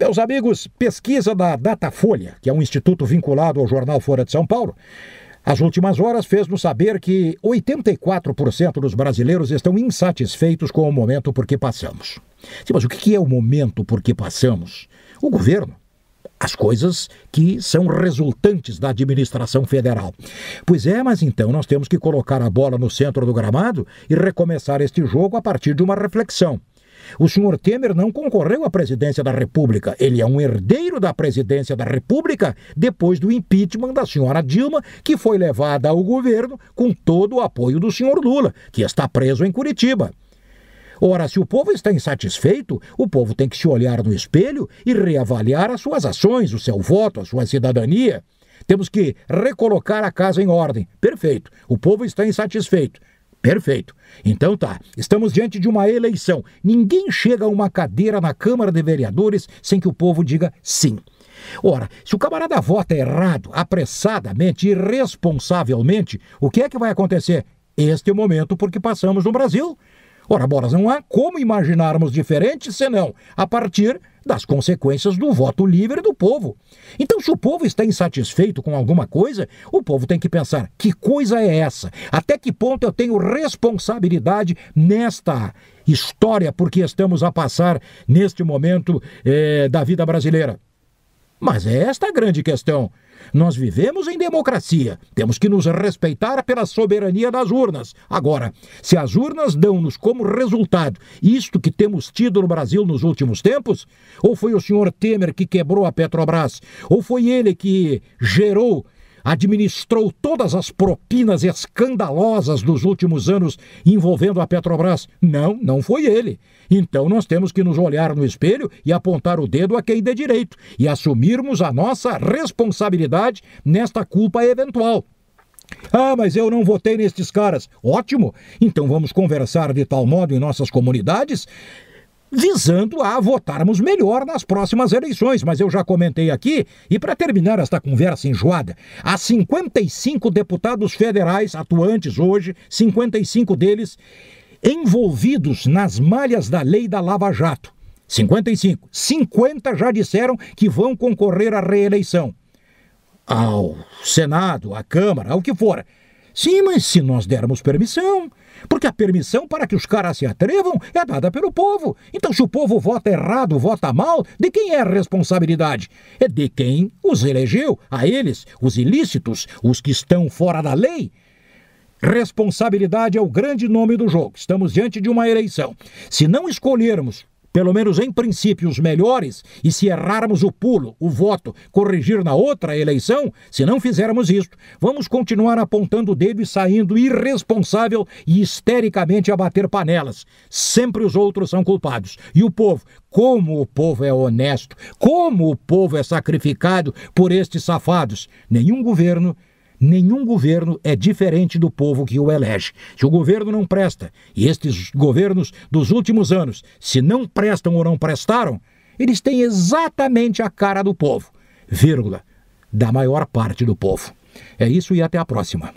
Meus amigos, pesquisa da Datafolha, que é um instituto vinculado ao jornal Folha de São Paulo, as últimas horas fez-nos saber que 84% dos brasileiros estão insatisfeitos com o momento por que passamos. Sim, mas o que é o momento por que passamos? O governo. As coisas que são resultantes da administração federal. Pois é, mas então nós temos que colocar a bola no centro do gramado e recomeçar este jogo a partir de uma reflexão. O senhor Temer não concorreu à presidência da República. Ele é um herdeiro da presidência da República depois do impeachment da senhora Dilma, que foi levada ao governo com todo o apoio do senhor Lula, que está preso em Curitiba. Ora, se o povo está insatisfeito, o povo tem que se olhar no espelho e reavaliar as suas ações, o seu voto, a sua cidadania. Temos que recolocar a casa em ordem. Perfeito. O povo está insatisfeito. Perfeito. Então tá, estamos diante de uma eleição. Ninguém chega a uma cadeira na Câmara de Vereadores sem que o povo diga sim. Ora, se o camarada vota errado, apressadamente, irresponsavelmente, o que é que vai acontecer? Este é momento por que passamos no Brasil. Ora, bolas, não há como imaginarmos diferente senão a partir das consequências do voto livre do povo. Então, se o povo está insatisfeito com alguma coisa, o povo tem que pensar: que coisa é essa? Até que ponto eu tenho responsabilidade nesta história porque estamos a passar neste momento eh, da vida brasileira? Mas é esta a grande questão. Nós vivemos em democracia, temos que nos respeitar pela soberania das urnas. Agora, se as urnas dão-nos como resultado isto que temos tido no Brasil nos últimos tempos, ou foi o senhor Temer que quebrou a Petrobras, ou foi ele que gerou administrou todas as propinas escandalosas dos últimos anos envolvendo a Petrobras. Não, não foi ele. Então nós temos que nos olhar no espelho e apontar o dedo a quem dê direito e assumirmos a nossa responsabilidade nesta culpa eventual. Ah, mas eu não votei nestes caras. Ótimo! Então vamos conversar de tal modo em nossas comunidades visando a votarmos melhor nas próximas eleições. Mas eu já comentei aqui, e para terminar esta conversa enjoada, há 55 deputados federais atuantes hoje, 55 deles envolvidos nas malhas da lei da Lava Jato. 55. 50 já disseram que vão concorrer à reeleição. Ao Senado, à Câmara, ao que for. Sim, mas se nós dermos permissão. Porque a permissão para que os caras se atrevam é dada pelo povo. Então, se o povo vota errado, vota mal, de quem é a responsabilidade? É de quem os elegeu, a eles, os ilícitos, os que estão fora da lei. Responsabilidade é o grande nome do jogo. Estamos diante de uma eleição. Se não escolhermos pelo menos em princípio, os melhores, e se errarmos o pulo, o voto, corrigir na outra eleição, se não fizermos isto, vamos continuar apontando o dedo e saindo irresponsável e histericamente a bater panelas. Sempre os outros são culpados. E o povo, como o povo é honesto, como o povo é sacrificado por estes safados. Nenhum governo Nenhum governo é diferente do povo que o elege. Se o governo não presta, e estes governos dos últimos anos, se não prestam ou não prestaram, eles têm exatamente a cara do povo, vírgula, da maior parte do povo. É isso e até a próxima.